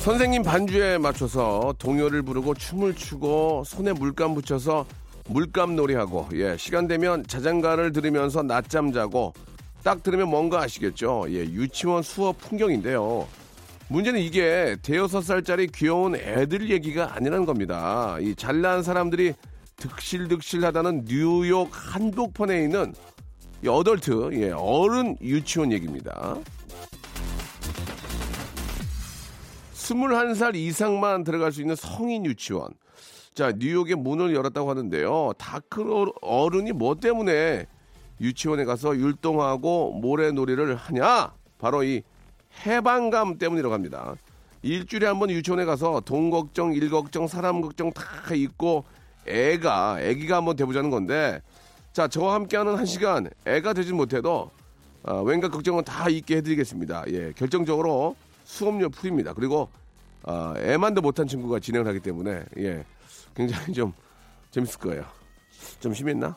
선생님 반주에 맞춰서 동요를 부르고 춤을 추고 손에 물감 붙여서 물감 놀이하고 예 시간 되면 자장가를 들으면서 낮잠 자고 딱 들으면 뭔가 아시겠죠? 예 유치원 수업 풍경인데요. 문제는 이게 대여섯 살짜리 귀여운 애들 얘기가 아니라는 겁니다. 이 잘난 사람들이 득실득실하다는 뉴욕 한복판에 있는 이 어덜트 예 어른 유치원 얘기입니다 21살 이상만 들어갈 수 있는 성인 유치원. 자, 뉴욕에 문을 열었다고 하는데요. 다크 어른이 뭐 때문에 유치원에 가서 율동하고 모래놀이를 하냐? 바로 이 해방감 때문이라고 합니다. 일주일에 한 번 유치원에 가서 돈 걱정, 일 걱정, 사람 걱정 다 잊고 애가, 애기가 한번 돼보자는 건데 자, 저와 함께하는 한 시간 애가 되진 못해도 아, 왠가 걱정은 다 잊게 해드리겠습니다. 예, 결정적으로 수업료 풀입니다. 그리고 아, 애만도 못한 친구가 진행을 하기 때문에 예, 굉장히 좀 재밌을 거예요. 좀 심했나?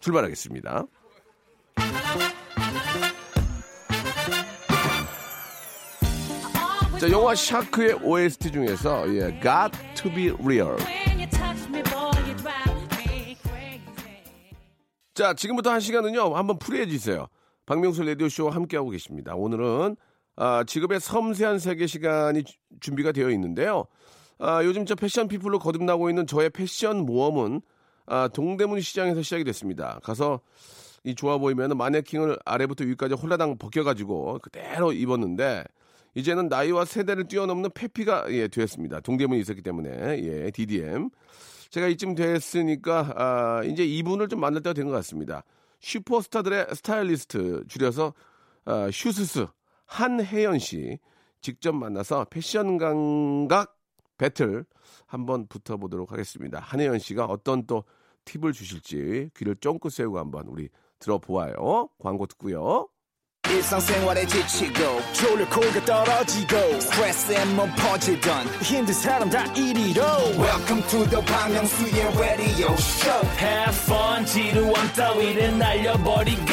출발하겠습니다. 자, 영화 샤크의 OST 중에서 예, Got to be real. 자, 지금부터 한 시간은요, 한번 풀이해 주세요. 박명수 라디오 쇼와 함께하고 계십니다. 오늘은 아, 직업의 섬세한 세계 시간이 주- 준비가 되어 있는데요. 아, 요즘 저 패션 피플로 거듭나고 있는 저의 패션 모험은 아, 동대문 시장에서 시작이 됐습니다. 가서 이 좋아 보이면 마네킹을 아래부터 위까지 홀라당 벗겨가지고 그대로 입었는데 이제는 나이와 세대를 뛰어넘는 페피가 예, 되었습니다. 동대문이 있었기 때문에 예, DDM. 제가 이쯤 됐으니까 아, 이제 이분을 좀 만날 때가 된 것 같습니다. 슈퍼스타들의 스타일리스트 줄여서 아, 슈스스 한혜연 씨 직접 만나서 패션 감각 배틀 한번 붙어보도록 하겠습니다. 한혜연 씨가 어떤 또 팁을 주실지 귀를 쫑긋 세우고 한번 우리 들어보아요. 광고 듣고요. 지치고, 떨어지고, 퍼지던, welcome to the Bang Myung-soo's radio show Have fun 지루함 따위를 날려버리고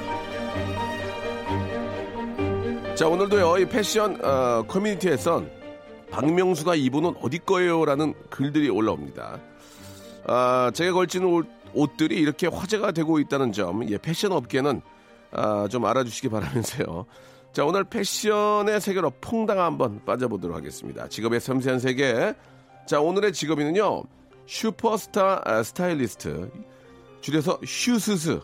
자 오늘도요 이 패션 어, 커뮤니티에선 박명수가 입은 옷 어디 거예요 라는 글들이 올라옵니다. 아, 제가 걸치는 옷, 옷들이 이렇게 화제가 되고 있다는 점, 예, 패션 업계는 아, 좀 알아주시기 바라면서요. 자, 오늘 패션의 세계로 퐁당 한번 빠져보도록 하겠습니다. 직업의 섬세한 세계. 자, 오늘의 직업인은요, 슈퍼스타 아, 스타일리스트, 줄여서 슈스스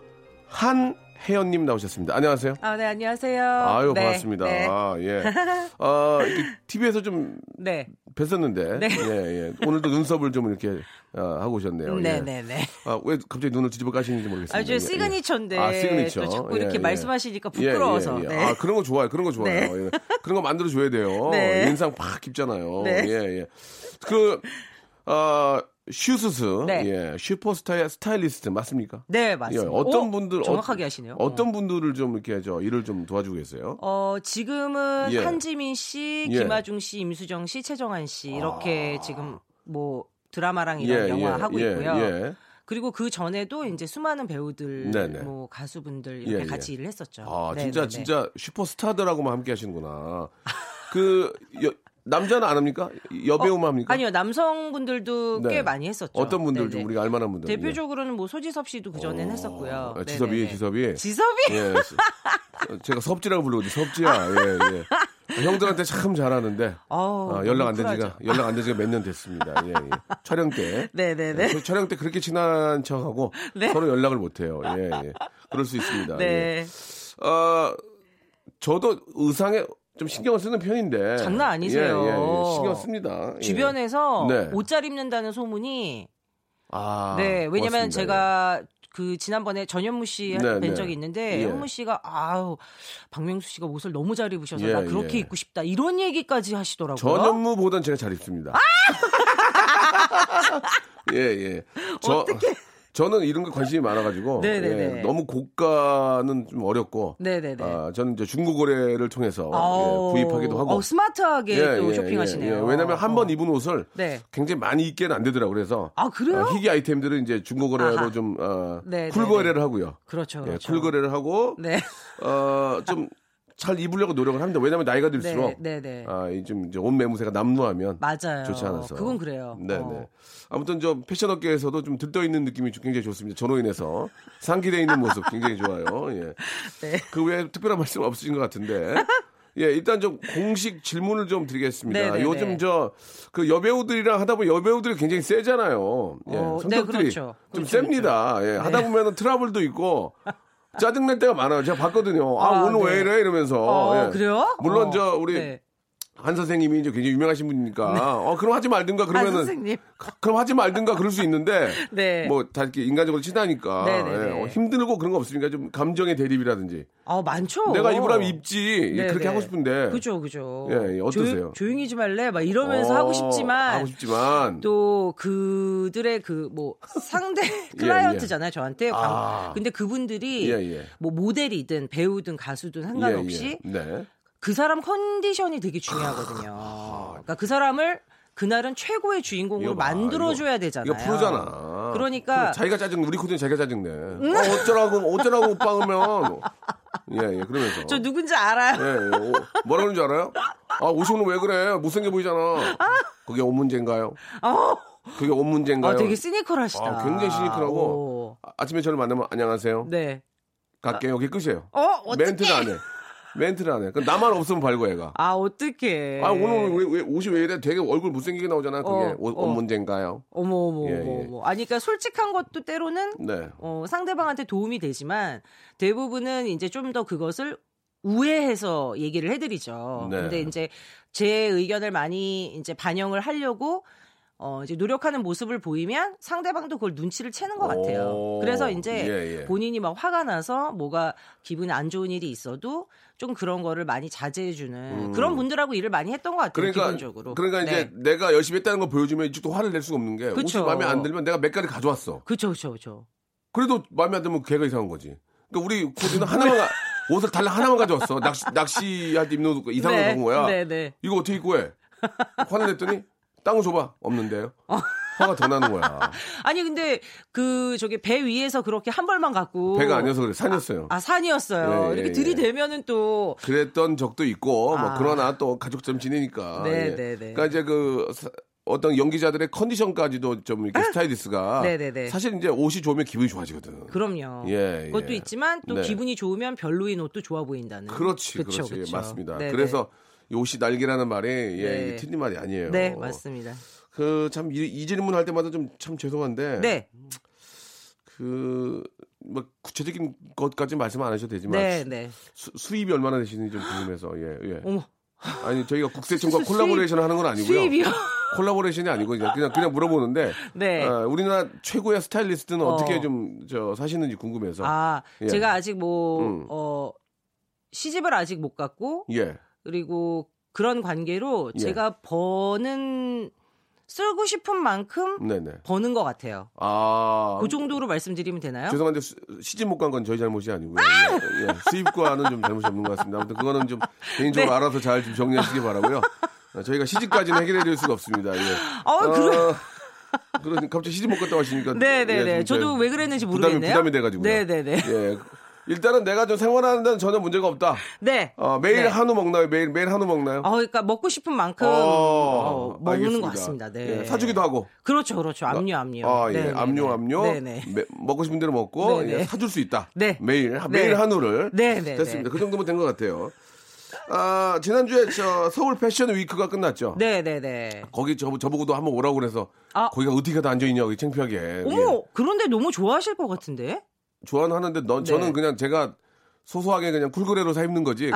한혜연님 나오셨습니다. 안녕하세요. 아, 네, 안녕하세요. 아유, 네, 반갑습니다. 네. 아, 예. 아, TV에서 좀 네. 뵀었는데, 네. 예, 예. 오늘도 눈썹을 좀 이렇게 아, 하고 오셨네요. 네, 예. 네, 네. 아, 왜 갑자기 눈을 뒤집어 까시는지 모르겠습니다. 아주 예, 예. signature인데 아, 시그니처. 또 자꾸 예, 이렇게 예. 말씀하시니까 예, 부끄러워서. 예, 예. 네. 아, 그런 거 좋아요. 그런 거 좋아요. 네. 예. 그런 거 만들어 줘야 돼요. 네. 인상 팍 깊잖아요. 네. 예, 예. 그, 어, 슈스스. 네. 예. 슈퍼스타의 스타일리스트 맞습니까? 네, 맞습니다. 예, 어떤 오, 분들 정확하게 어, 하시네요. 어 떤 분들을 좀 이렇게 저 일을 좀 도와주고 계세요? 어, 지금은 예. 한지민 씨, 예. 김하중 씨, 임수정 씨, 최정한 씨 이렇게 지금 뭐 드라마랑 이런 영화 하고 예, 있고요. 예. 그리고 그 전에도 이제 수많은 배우들, 네네. 뭐 가수분들 이렇게 예, 예. 같이 일을 했었죠. 아, 네, 진짜 네, 네. 진짜 슈퍼스타들하고만 함께 하시는구나. 그 여, 남자는 안 합니까? 여배우만 합니까? 어, 아니요, 남성분들도 네. 꽤 많이 했었죠. 어떤 분들 네네. 좀 우리가 알만한 분들? 대표적으로는 뭐 소지섭 씨도 그 전엔 했었고요. 아, 지섭이, 네네네. 지섭이. 지섭이? 예. 서- 제가 섭지라고 부르거든요. 섭지야. 예, 예. 형들한테 참 잘하는데 어우, 아, 연락 안 된. 지가 연락 안 된 지가 몇 년 됐습니다. 예, 예. 촬영 때. 네네네. 그 촬영 때 그렇게 친한 척하고 네. 서로 연락을 못 해요. 예, 예. 그럴 수 있습니다. 예. 네. 어, 저도 의상에 좀 신경을 쓰는 편인데. 장난 아니세요. 예, 예, 예. 신경 씁니다. 예. 주변에서 네. 옷잘 입는다는 소문이 아, 네, 왜냐면. 제가 그 지난번에 전현무 씨 네, 뵌 네. 적이 있는데 예. 현무 씨가 아우 박명수 씨가 옷을 너무 잘 입으셔서 예, 나 그렇게 예. 입고 싶다 이런 얘기까지 하시더라고요. 전현무보단 제가 잘 입습니다. 아! 예, 예. 저, 저는 이런 거 관심이 많아가지고 네네네. 예, 너무 고가는 좀 어렵고 네네네. 아, 저는 이제 중고 거래를 통해서 예, 구입하기도 하고 어, 스마트하게 예, 또 예, 쇼핑하시네요. 예, 예. 왜냐면 한번 어. 입은 옷을 네. 굉장히 많이 입게는 안 되더라고요. 그래서 아, 그래요? 어, 희귀 아이템들은 이제 중고 거래로 아하. 좀 어, 네, 쿨 네, 거래를 하고요. 그렇죠. 예, 그렇죠. 쿨 거래를 하고 네. 어, 좀 잘 입으려고 노력을 합니다. 왜냐면 나이가 들수록 네, 네, 네. 아, 이좀 이제 옷 매무새가 남루하면 맞아요. 좋지 않아서. 그건 그래요. 네, 어. 네. 아무튼 저 패션 업계에서도 좀 들떠 있는 느낌이 좀 굉장히 좋습니다. 전로 인해서 상기돼 있는 모습 굉장히 좋아요. 예. 네. 그 외에 특별한 말씀 없으신 것 같은데. 예, 일단 좀 공식 질문을 좀 드리겠습니다. 네, 네, 요즘 네. 저그 여배우들이랑 하다 보면 여배우들이 굉장히 세잖아요. 예, 어, 네, 성격들이 그렇죠. 좀 그렇죠, 셉니다. 예, 하다 보면은 트러블도 있고 짜증날 때가 많아요. 제가 봤거든요. 아, 아, 오늘 네. 왜 이래 이러면서. 어, 예. 그래요? 물론 어, 저 우리 네. 한 선생님이 이제 굉장히 유명하신 분이니까 어 그럼 하지 말든가 한 그러면은. 그럼 하지 말든가 그럴 수 있는데 네. 뭐다 이렇게 인간적으로 친하니까 네, 네, 예, 네. 어, 힘들고 그런 거 없으니까 좀 감정의 대립이라든지 아, 많죠. 내가 입으라면 입지 예, 네, 그렇게 네. 하고 싶은데 그죠, 그죠. 예, 예, 어떠세요? 조용, 조용히 좀 할래? 막 이러면서 어, 하고 싶지만 하고 싶지만 또 그들의 그 뭐 상대 클라이언트잖아요 저한테 광- 예, 아. 근데 그분들이 예, 예. 뭐 모델이든 배우든 가수든 상관없이 예, 예. 네. 그 사람 컨디션이 되게 중요하거든요 그러니까 그 사람을 그날은 최고의 주인공으로 이거 봐, 만들어줘야 되잖아요 이거 프로잖아. 그러니까- 자기가 짜증 우리 코디는 자기가 짜증내. 어, 어쩌라고 어쩌라고 오빠 그러면 예예 그러면서 저 누군지 알아요 예, 예. 오, 뭐라 그러는지 알아요? 아, 오늘 왜 그래? 못생겨 보이잖아. 그게 옷 문제인가요? 그게 옷 문제인가요? 아, 되게 시니컬하시다 아, 굉장히 시니컬하고 오. 아, 아침에 저를 만나면 안녕하세요. 네 갈게요. 여기 끝이에요. 어? 멘트를 안 해. 멘트를 안 해. 그럼 나만 없으면 발고 얘가. 아 어떡해 아, 오늘 왜, 왜 옷이 왜 이래? 되게 얼굴 못생기게 나오잖아. 그게 어, 옷, 어. 옷 문제인가요? 어머 어머 예, 어머 예. 아니 그러니까 솔직한 것도 때로는 네. 어, 상대방한테 도움이 되지만 대부분은 이제 좀 더 그것을 우회해서 얘기를 해드리죠. 네. 근데 이제 제 의견을 많이 이제 반영을 하려고 어, 이제 노력하는 모습을 보이면 상대방도 그걸 눈치를 채는 것 같아요. 오, 그래서 이제 예, 예. 본인이 막 화가 나서 뭐가 기분이 안 좋은 일이 있어도 좀 그런 거를 많이 자제해주는 그런 분들하고 일을 많이 했던 것 같아요. 음. 그러니까 기본적으로. 그러니까 이제 네. 내가 열심히 했다는 걸 보여주면 이쪽도 화를 낼 수가 없는 게 그쵸. 옷이 마음에 안 들면 내가 몇 가지 가져왔어. 그쵸, 그쵸, 그쵸. 그래도 마음에 안 들면 걔가 이상한 거지. 그러니까 우리 코디는 하나만 가- 옷을 달라 하나만 가져왔어. 낚시 낚시할 때 입는 옷 이상한 거본 거야. 네, 네. 이거 어떻게 입고 해? 화를 냈더니 땅을 줘봐. 없는데요. 화가 더 나는 거야. 아니 근데 그 저기 배 위에서 그렇게 한 벌만 갖고 배가 아니어서 그래. 산이었어요. 아 산이었어요. 예, 예, 이렇게 예. 들이대면은 또 그랬던 적도 있고 뭐 아. 그러나 또 가족처럼 지내니까. 네, 예. 네, 네. 그러니까 이제 그 사- 어떤 연기자들의 컨디션까지도 좀 이렇게 스타일리스트가 네, 네, 네. 사실 이제 옷이 좋으면 기분이 좋아지거든. 그럼요. 예, 그것도 예. 있지만 또 네. 기분이 좋으면 별로인 옷도 좋아 보인다는. 그렇지, 그쵸, 그렇지, 그쵸. 맞습니다. 네, 그래서 이 옷이 날개라는 말이 예, 네. 틀린 말이 아니에요. 네, 네 맞습니다. 그 참 이 질문 할 때마다 좀 참 죄송한데 네, 그뭐 구체적인 것까지 말씀 안 하셔도 되지만 네, 네. 수, 입이 얼마나 되시는지 좀 궁금해서 예, 예. 어머 아니 저희가 국세청과 수- 콜라보레이션 하는 건 아니고요. 수입이요? collaboration이 아니고 그냥 그냥, 그냥 물어보는데 네. 어, 우리나라 최고의 스타일리스트는 어. 어. 떻게 좀 저 사시는지 궁금해서 아 예. 제가 아직 뭐 음. 어, 시집을 아직 못 갔고 예. 그리고 그런 관계로 예. 제가 버는 쓰고 싶은 만큼 네네. 버는 것 같아요. 아 그 정도로 말씀드리면 되나요? 죄송한데 수- 시집 못 간 건 저희 잘못이 아니고요. 예, 예. 수입과는 좀 잘못이 없는 것 같습니다. 아무튼 그거는 좀 개인적으로 네. 알아서 잘 좀 정리하시기 바라고요. 어, 저희가 시집까지는 해결해 드릴 수가 없습니다. 예. 아, 그래. 어, 그러니 갑자기 시집 못 갔다 하시니까 네네네. 예, 좀 저도 제왜 그랬는지 부담이, 모르겠네요. 부담이 돼가지고 네네네. 예. 일단은 내가 좀 생활하는 데는 전혀 문제가 없다. 네. 어, 매일 네. 한우 먹나요? 매일 매일 한우 먹나요? 어, 그러니까 먹고 싶은 만큼 어, 어, 먹는 알겠습니다. 것 같습니다. 네. 예, 사주기도 하고. 그렇죠, 그렇죠. 압류, 압류. 아, 예. 네네네. 압류, 압류. 네네. 매- 먹고 싶은 대로 먹고 네네. 예, 사줄 수 있다. 네. 매일 하- 네. 매일 한우를. 네네네. 됐습니다. 그 정도면 된 것 같아요. 아, 지난주에 저 서울 패션 위크가 끝났죠. 네네네. 거기 저, 저보고도 한번 오라고 그래서 아. 거기가 어떻게 가다 앉아있냐고 창피하게. 어머, 예. 그런데 너무 좋아하실 것 같은데? 좋아는 하는데 넌 저는 네. 그냥 제가 소소하게 그냥 쿨그레로 사 입는 거지.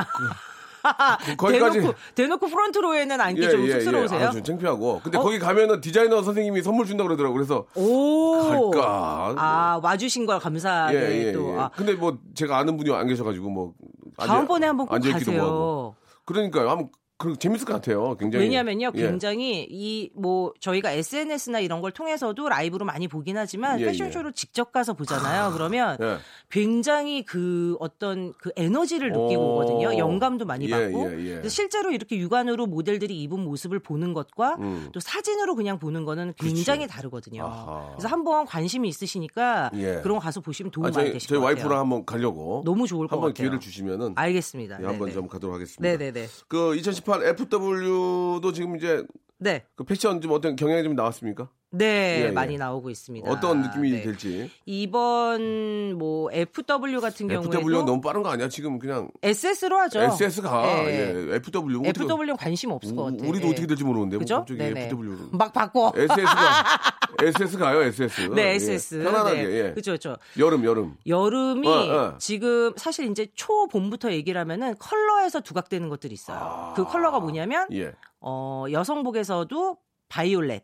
그, 거기까지 대놓고, 대놓고 프론트로에는 앉기 예, 좀 예, 쑥스러우세요? 예. 아, 좀 창피하고. 근데 어? 거기 가면은 디자이너 선생님이 선물 준다고 그러더라고. 그래서 오. 갈까? 아, 와주신 걸 감사하게 예, 예, 또. 예. 아, 근데 뭐 제가 아는 분이 안 계셔가지고 뭐 다음번에 한번 꼭 가세요. 뭐하고. 그러니까요. 한번 그 재밌을 것 같아요. 굉장히. 왜냐면요, 예. 굉장히 이뭐 저희가 SNS나 이런 걸 통해서도 라이브로 많이 보긴 하지만 예, 패션쇼를 직접 가서 보잖아요. 그러면 예. 굉장히 그 어떤 그 에너지를 느끼고 오. 오거든요. 영감도 많이 예, 받고. 예, 예. 실제로 이렇게 육안으로 모델들이 입은 모습을 보는 것과 음. 또 사진으로 그냥 보는 거는 굉장히 다르거든요. 아하. 그래서 한번 관심이 있으시니까 예. 그런 거 가서 보시면 도움 아, 많이 저희, 되실 저희 것 같아요. 와이프랑 한번 가려고. 너무 좋을 것 한번 같아요. 기회를 주시면은 알겠습니다. 예, 한번 네네. 좀 가도록 하겠습니다. 네네네. 그 2018 FW도 지금 이제 네. 그 패션 좀 어떤 경향이 좀 나왔습니까? 네, 예, 예. 많이 나오고 있습니다. 어떤 느낌이 네. 될지. 이번 뭐 FW 같은 경우에도 FW는 너무 빠른 거 아니야? 지금 그냥 SS로 하죠. SS가 예. 예. FW. FW는 관심 없을 것 같아요. 우리도 예. 어떻게 될지 모르는데 뭐 그죠? 갑자기 네네. FW로. 막 바꿔. SS가 SS 가요, SS. 네, 예. SS. 편안하게. 네. 예. 그렇죠, 그렇죠. 여름, 여름. 여름이 어, 어. 지금 사실 이제 초봄부터 얘기를 하면은 컬러에서 두각되는 것들이 있어요. 그 컬러가 뭐냐면 예. 어, 여성복에서도 바이올렛.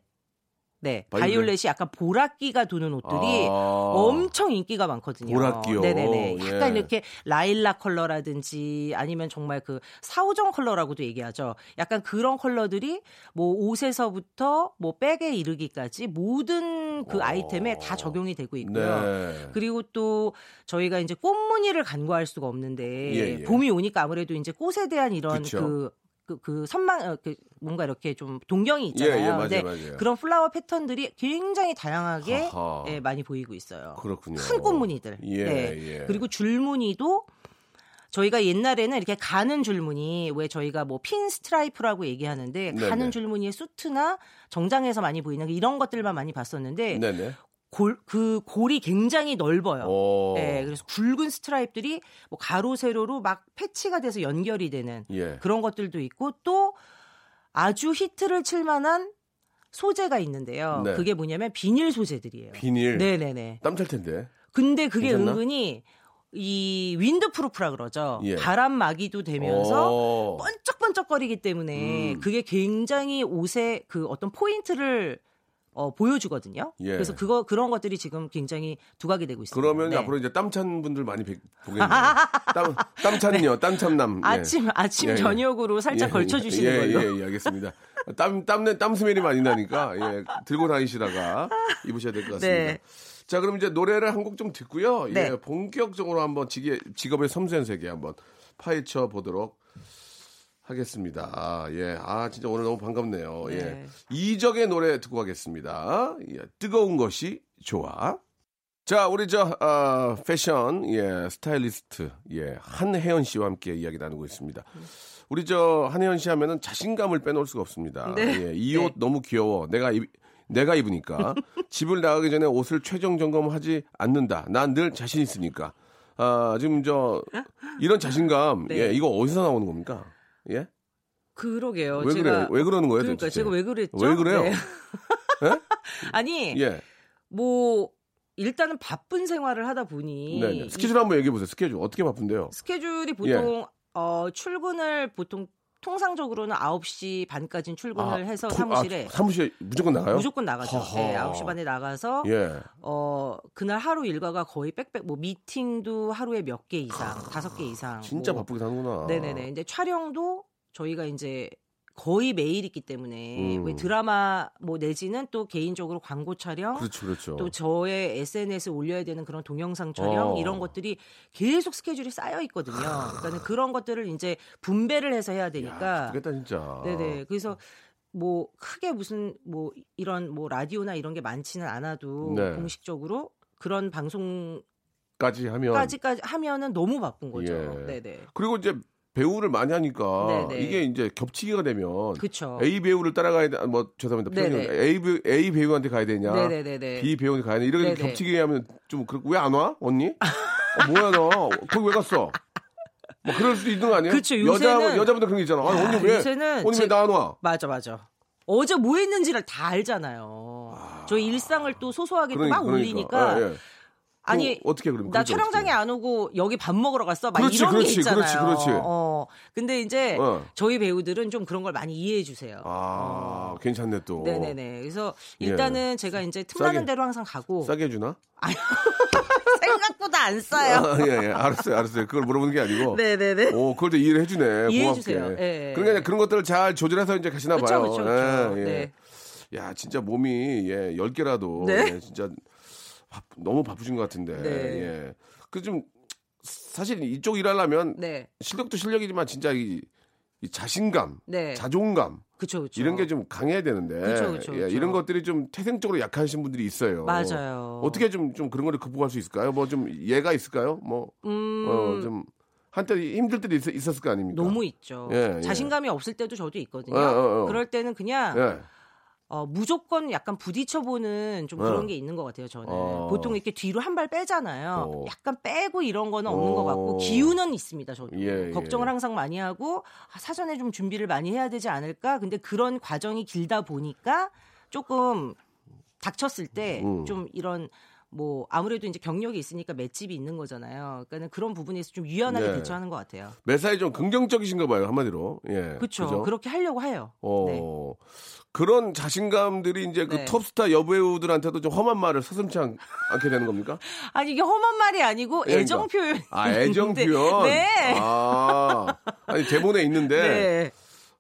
네, 바이올렛. 바이올렛 이 약간 보랏기가 도는 옷들이 아. 엄청 인기가 많거든요. 보랏기요? 네네네. 약간 예. 이렇게 라일락 컬러라든지 아니면 정말 그 사오정 컬러라고도 얘기하죠. 약간 그런 컬러들이 뭐 옷에서부터 뭐 백에 이르기까지 모든 그 아이템에 다 적용이 되고 있고요. 어. 네. 그리고 또 저희가 이제 꽃무늬를 간과할 수가 없는데 예, 예. 봄이 오니까 아무래도 이제 꽃에 대한 이런 그쵸. 그 그, 그 선망, 어, 그 뭔가 이렇게 좀 동경이 있잖아요. 예, 예, 맞아요, 근데 맞아요. 그런 flower 패턴들이 굉장히 다양하게. 예, 많이 보이고 있어요. 그렇군요. 큰 꽃무늬들. 예, 네. 예. 그리고 줄무늬도 저희가 옛날에는 이렇게 가는 줄무늬, 왜 저희가 뭐 pin stripe라고 얘기하는데 네네. 가는 줄무늬의 수트나 정장에서 많이 보이는 이런 것들만 많이 봤었는데 네네. 골, 그 골이 굉장히 넓어요. 오. 네, 그래서 굵은 스트라이프들이 뭐 가로 세로로 막 패치가 돼서 연결이 되는 예. 그런 것들도 있고 또 아주 히트를 칠 만한 소재가 있는데요. 네. 그게 뭐냐면 비닐 소재들이에요. 비닐. 네네네. 땀 찰 텐데. 근데 그게 괜찮나? 은근히 이 windproof라 그러죠. 예. 바람 막이도 되면서 오. 번쩍번쩍거리기 때문에 음. 그게 굉장히 옷의 그 어떤 포인트를 어, 보여주거든요. 예. 그래서 그거 그런 것들이 지금 굉장히 두각이 되고 있습니다. 그러면 네. 앞으로 이제 땀찬 분들 많이 뵙- 보겠네요. 땀, 땀 찬요, 땀 찬남. 예. 아침 아침 예, 예. 저녁으로 살짝 예, 걸쳐 주시는 예, 걸로. 예, 예, 알겠습니다. 땀, 땀내, 땀 스멜이 많이 나니까, 예, 들고 다니시다가 입으셔야 될 것 같습니다. 네. 자, 그럼 이제 노래를 한 곡 좀 듣고요. 네. 예, 본격적으로 한번 직의, 직업의 섬세한 세계 한번 파헤쳐 보도록 하겠습니다. 아, 예. 아, 진짜 오늘 너무 반갑네요. 예. 네. 이적의 노래 듣고 가겠습니다. 예, 뜨거운 것이 좋아. 자, 우리 저 아, 패션 예, 스타일리스트 예, 한혜연 씨와 함께 이야기 나누고 있습니다. 우리 저 한혜연 씨 하면은 자신감을 빼놓을 수가 없습니다. 네. 예, 이옷 네. 너무 귀여워. 내가 입 내가 입으니까 집을 나가기 전에 옷을 최종 점검하지 않는다. 난 늘 자신 있으니까. 아, 지금 저 이런 자신감 네. 예, 이거 어디서 나오는 겁니까? 예? 그러게요. 왜 제가 그래? 왜 그러는 거예요, 그러니까? 제가 왜 그랬죠? 왜 그래요? 네. 예? 아니 예. 뭐 일단은 바쁜 생활을 하다 보니 네, 네. 스케줄 한번 얘기해 보세요. 스케줄 어떻게 바쁜데요? 스케줄이 보통 어, 출근을 보통 통상적으로는 9시 반까지는 출근을 해서 토- 사무실에 아, 사무실에 무조건 나가요? 무조건 나가죠. 허허. 네, 9시 반에 나가서 예. 어 그날 하루 일과가 거의 빽빽 뭐 미팅도 하루에 몇 개 이상, 다섯 개 이상. 진짜 뭐, 바쁘게 사는구나. 네네네. 근데 촬영도 저희가 이제 거의 매일 있기 때문에 음. 왜 드라마 뭐 내지는 또 개인적으로 광고 촬영 그렇죠, 그렇죠. 또 저의 SNS에 올려야 되는 그런 동영상 촬영 어. 이런 것들이 계속 스케줄이 쌓여 있거든요. 그러니까 그런 것들을 이제 분배를 해서 해야 되니까. 바쁘겠다 진짜. 네네. 그래서 뭐 크게 무슨 뭐 이런 뭐 라디오나 이런 게 많지는 않아도 네. 공식적으로 그런 방송 까지까지 까지 하면 하면은 너무 바쁜 거죠. 예. 네네. 그리고 이제 배우를 많이 하니까 네네. 이게 이제 겹치기가 되면 그쵸. A 배우를 따라가야 돼. 뭐 죄송합니다. 표현이. A, 배우, A 배우한테 가야 되냐? 네네네네. B 배우한테 가야 되냐? 이렇게. 겹치게 하면 좀 왜 안 와? 언니? 어, 뭐야 너? 거기 왜 갔어? 뭐 그럴 수도 있는 거 아니에요? 그쵸, 여자 여자분들 그런 게 있잖아. 아니, 언니 왜 언니 제- 왜나 안 와? 맞아, 맞아. 어제 뭐 했는지를 다 알잖아요. 저희 일상을 또 소소하게 또막 올리니까. 예, 예. 아니, 어떻게 그러면 나 촬영장에 어떻게 안 오고 여기 밥 먹으러 갔어. 막 그렇지, 이런 그렇지, 게 있잖아요. 그렇지, 그렇지. 어. 근데 이제 어. 저희 배우들은 좀 그런 걸 많이 이해해 주세요. 아 괜찮네 또. 어. 네네네. 그래서 일단은 제가 이제 틈나는 대로 항상 가고 싸게 해주나? 생각보다 안 싸요. 아, 예, 예. 알았어요, 알았어요. 그걸 물어보는 게 아니고. 네네네. 오, 그걸 또 이해를 해주네. 이해해 고맙게. 주세요. 예, 예. 그러니까 그런 것들을 잘 조절해서 이제 가시나 그쵸, 봐요. 그쵸, 그쵸. 예, 예. 네. 야, 진짜 몸이 예, 10개라도 네. 예, 진짜 바- 너무 바쁘신 것 같은데. 네. 예. 그 좀 사실 이쪽 일하려면 네. 실력도 실력이지만 진짜 이, 이 자신감, 네. 자존감 그쵸, 그쵸. 이런 게 좀 강해야 되는데 그쵸, 그쵸, 예, 그쵸. 이런 것들이 좀 태생적으로 약하신 분들이 있어요. 맞아요. 어떻게 좀, 좀 그런 거를 극복할 수 있을까요? 뭐 좀 예가 있을까요? 뭐, 음, 어, 좀 한때 힘들 때도 있, 었을거 아닙니까? 너무 있죠. 예, 예. 자신감이 없을 때도 저도 있거든요. 어. 그럴 때는 그냥 예. 어, 무조건 약간 부딪혀보는 좀 어. 그런 게 있는 것 같아요, 저는. 어. 보통 이렇게 뒤로 한 발 빼잖아요. 어. 약간 빼고 이런 거는 없는 어. 것 같고, 기운은 있습니다, 저도. 예, 예. 걱정을 항상 많이 하고, 아, 사전에 좀 준비를 많이 해야 되지 않을까? 근데 그런 과정이 길다 보니까 조금 닥쳤을 때 음. 좀 이런 뭐 아무래도 이제 경력이 있으니까 맷집이 있는 거잖아요. 그러니까 그런 부분에서 좀 유연하게 네. 대처하는 것 같아요. 매사에 좀 긍정적이신가 봐요, 한마디로. 예. 그렇죠. 그렇게 하려고 해요. 어. 네. 그런 자신감들이 이제 그 네. 톱스타 여배우들한테도 좀 험한 말을 서슴지 않, 게 되는 겁니까? 아니 이게 험한 말이 아니고 예, 애정 표현. 아, 애정 표현? 네. 아, 아니, 대본에 있는데. 네.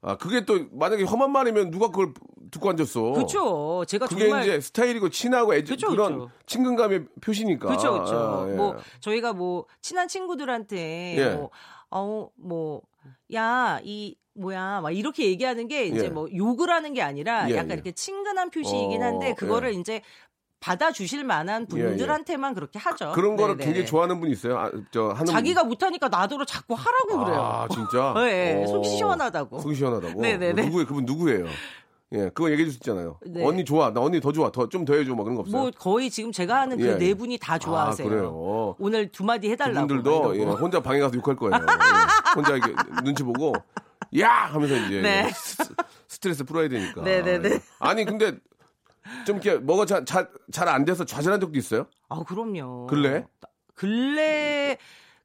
아, 그게 또 만약에 험한 말이면 누가 그걸 듣고 앉았어. 그렇죠. 제가 그게 정말 이제 스타일이고 친하고 애정 그쵸, 그런 그쵸. 친근감의 표시니까. 그렇죠, 그렇죠. 아, 예. 뭐 저희가 뭐 친한 친구들한테 예. 뭐 어, 뭐, 야, 이, 뭐야, 막 이렇게 얘기하는 게 이제 예. 뭐 욕을 하는 게 아니라 예, 약간 예. 이렇게 친근한 표시이긴 한데 어, 그거를 예. 이제 받아주실 만한 예, 예. 분들한테만 그렇게 하죠. 그런 거를 네네. 굉장히 좋아하는 분이 있어요. 아, 저 하는 자기가 못하니까 나더러 자꾸 하라고 그래요. 아, 진짜? 네, 어. 속 시원하다고. 속이 시원하다고. 네네네. 누구예요? 그분 누구예요? 예, 그거 얘기해 주셨잖아요. 네. 언니 좋아. 나 언니 더 좋아. 더 좀 더 해줘. 막 그런 거 없어요? 뭐 거의 지금 제가 하는 그 예. 네 분이 다 좋아하세요. 아, 그래요. 오늘 두 마디 해달라고. 그분들도 막 예. 혼자 방에 가서 욕할 거예요. 예. 혼자 이렇게 눈치 보고 야 하면서 이제 네. 스- 스트레스 풀어야 되니까. 네네네. 예. 아니 근데 좀 이렇게 뭐가 잘잘 안 돼서 좌절한 적도 있어요? 아, 그럼요. 근래? 근래